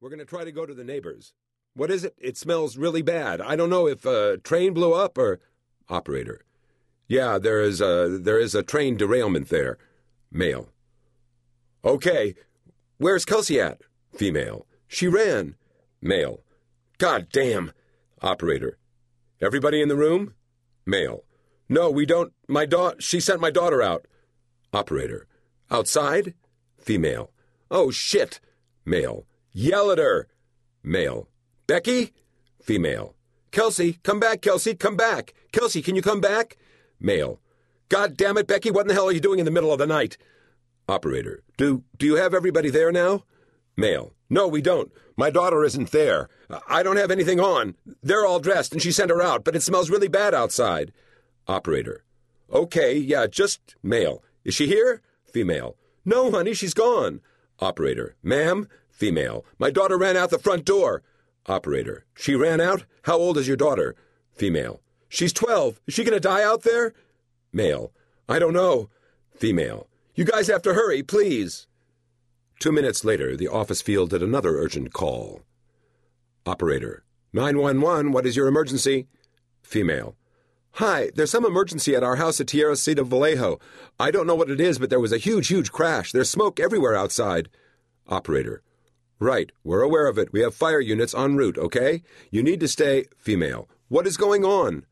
We're going to try to go to the neighbors. What is it? It smells really bad. I don't know if a train blew up or. Operator. Yeah, there is a there is a train derailment there. Male. Okay. Where's Kelsey at? Female. She ran. Male. God damn. Operator. Everybody in the room? Male. No, we don't. My daughter. She sent my daughter out. Operator. Outside? Female. Oh, shit. Male. Yell at her. Male. Becky? Female. Kelsey, come back, Kelsey, come back. Kelsey, can you come back? Male. God damn it, Becky, what in the hell are you doing in the middle of the night? Operator. Do do you have everybody there now? Male. No, we don't. My daughter isn't there. I don't have anything on. They're all dressed and she sent her out, but it smells really bad outside. Operator. Okay, yeah, just male. Is she here? Female. No, honey, she's gone. Operator. Ma'am? Female. My daughter ran out the front door. Operator. She ran out? How old is your daughter? Female. She's 12. Is she going to die out there? Male. I don't know. Female. You guys have to hurry, please. Two minutes later, the office fielded another urgent call. Operator. 911, what is your emergency? Female. Hi, there's some emergency at our house at Tierra Cita Vallejo. I don't know what it is, but there was a huge, huge crash. There's smoke everywhere outside. Operator. Right, we're aware of it. We have fire units en route, okay? You need to stay. Female. What is going on?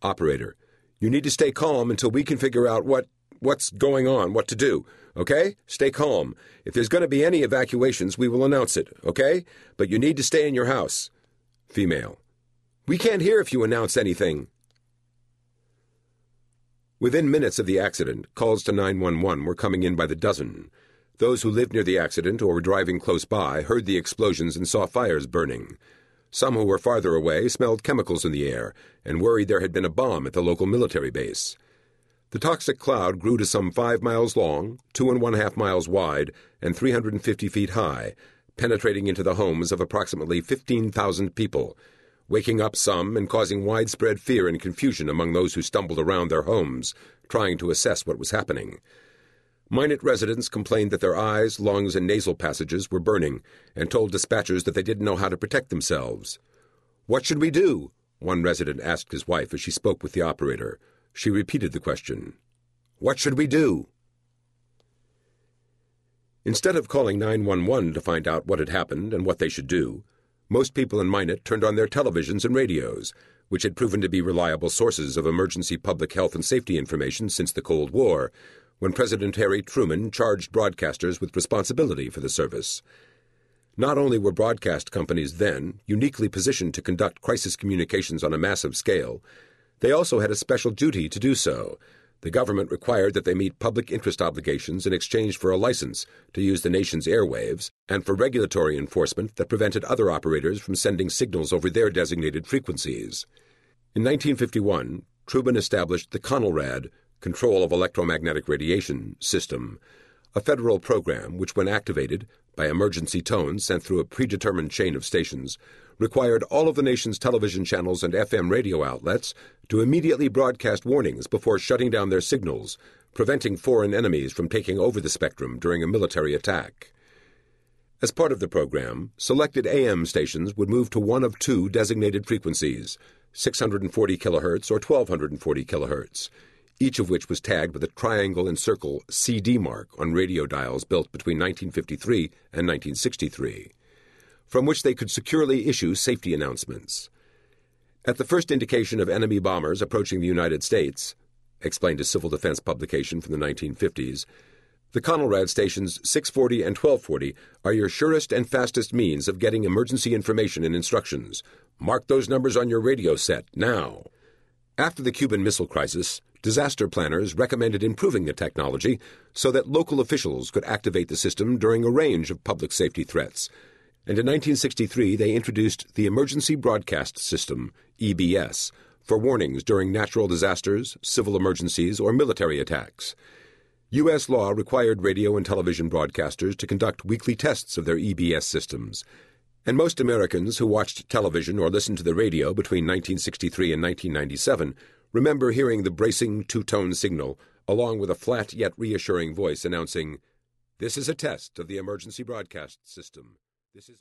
Operator. You need to stay calm until we can figure out what what's going on, what to do. Okay? Stay calm. If there's going to be any evacuations, we will announce it, okay? But you need to stay in your house. Female. We can't hear if you announce anything. Within minutes of the accident, calls to 911 were coming in by the dozen. Those who lived near the accident or were driving close by heard the explosions and saw fires burning. Some who were farther away smelled chemicals in the air and worried there had been a bomb at the local military base. The toxic cloud grew to some five miles long, two and one half miles wide, and 350 feet high, penetrating into the homes of approximately 15,000 people, waking up some and causing widespread fear and confusion among those who stumbled around their homes, trying to assess what was happening. Minot residents complained that their eyes, lungs, and nasal passages were burning and told dispatchers that they didn't know how to protect themselves. What should we do? One resident asked his wife as she spoke with the operator. She repeated the question. What should we do? Instead of calling 911 to find out what had happened and what they should do, most people in Minot turned on their televisions and radios, which had proven to be reliable sources of emergency public health and safety information since the Cold War, when President Harry Truman charged broadcasters with responsibility for the service. Not only were broadcast companies then uniquely positioned to conduct crisis communications on a massive scale, they also had a special duty to do so. The government required that they meet public interest obligations in exchange for a license to use the nation's airwaves and for regulatory enforcement that prevented other operators from sending signals over their designated frequencies. In 1951, Truman established the CONELRAD, Control of Electromagnetic Radiation System, a federal program which, when activated by emergency tones sent through a predetermined chain of stations, required all of the nation's television channels and FM radio outlets to immediately broadcast warnings before shutting down their signals, preventing foreign enemies from taking over the spectrum during a military attack. As part of the program, selected AM stations would move to one of two designated frequencies 640 kHz or 1240 kHz each of which was tagged with a triangle and circle CD mark on radio dials built between 1953 and 1963, from which they could securely issue safety announcements. At the first indication of enemy bombers approaching the United States, explained a civil defense publication from the 1950s, the Conelrad stations 640 and 1240 are your surest and fastest means of getting emergency information and instructions. Mark those numbers on your radio set now. After the Cuban Missile Crisis, disaster planners recommended improving the technology so that local officials could activate the system during a range of public safety threats. And in 1963, they introduced the Emergency Broadcast System, EBS, for warnings during natural disasters, civil emergencies, or military attacks. U.S. law required radio and television broadcasters to conduct weekly tests of their EBS systems. And most Americans who watched television or listened to the radio between 1963 and 1997 remember hearing the bracing two tone signal, along with a flat yet reassuring voice announcing, This is a test of the emergency broadcast system. This is.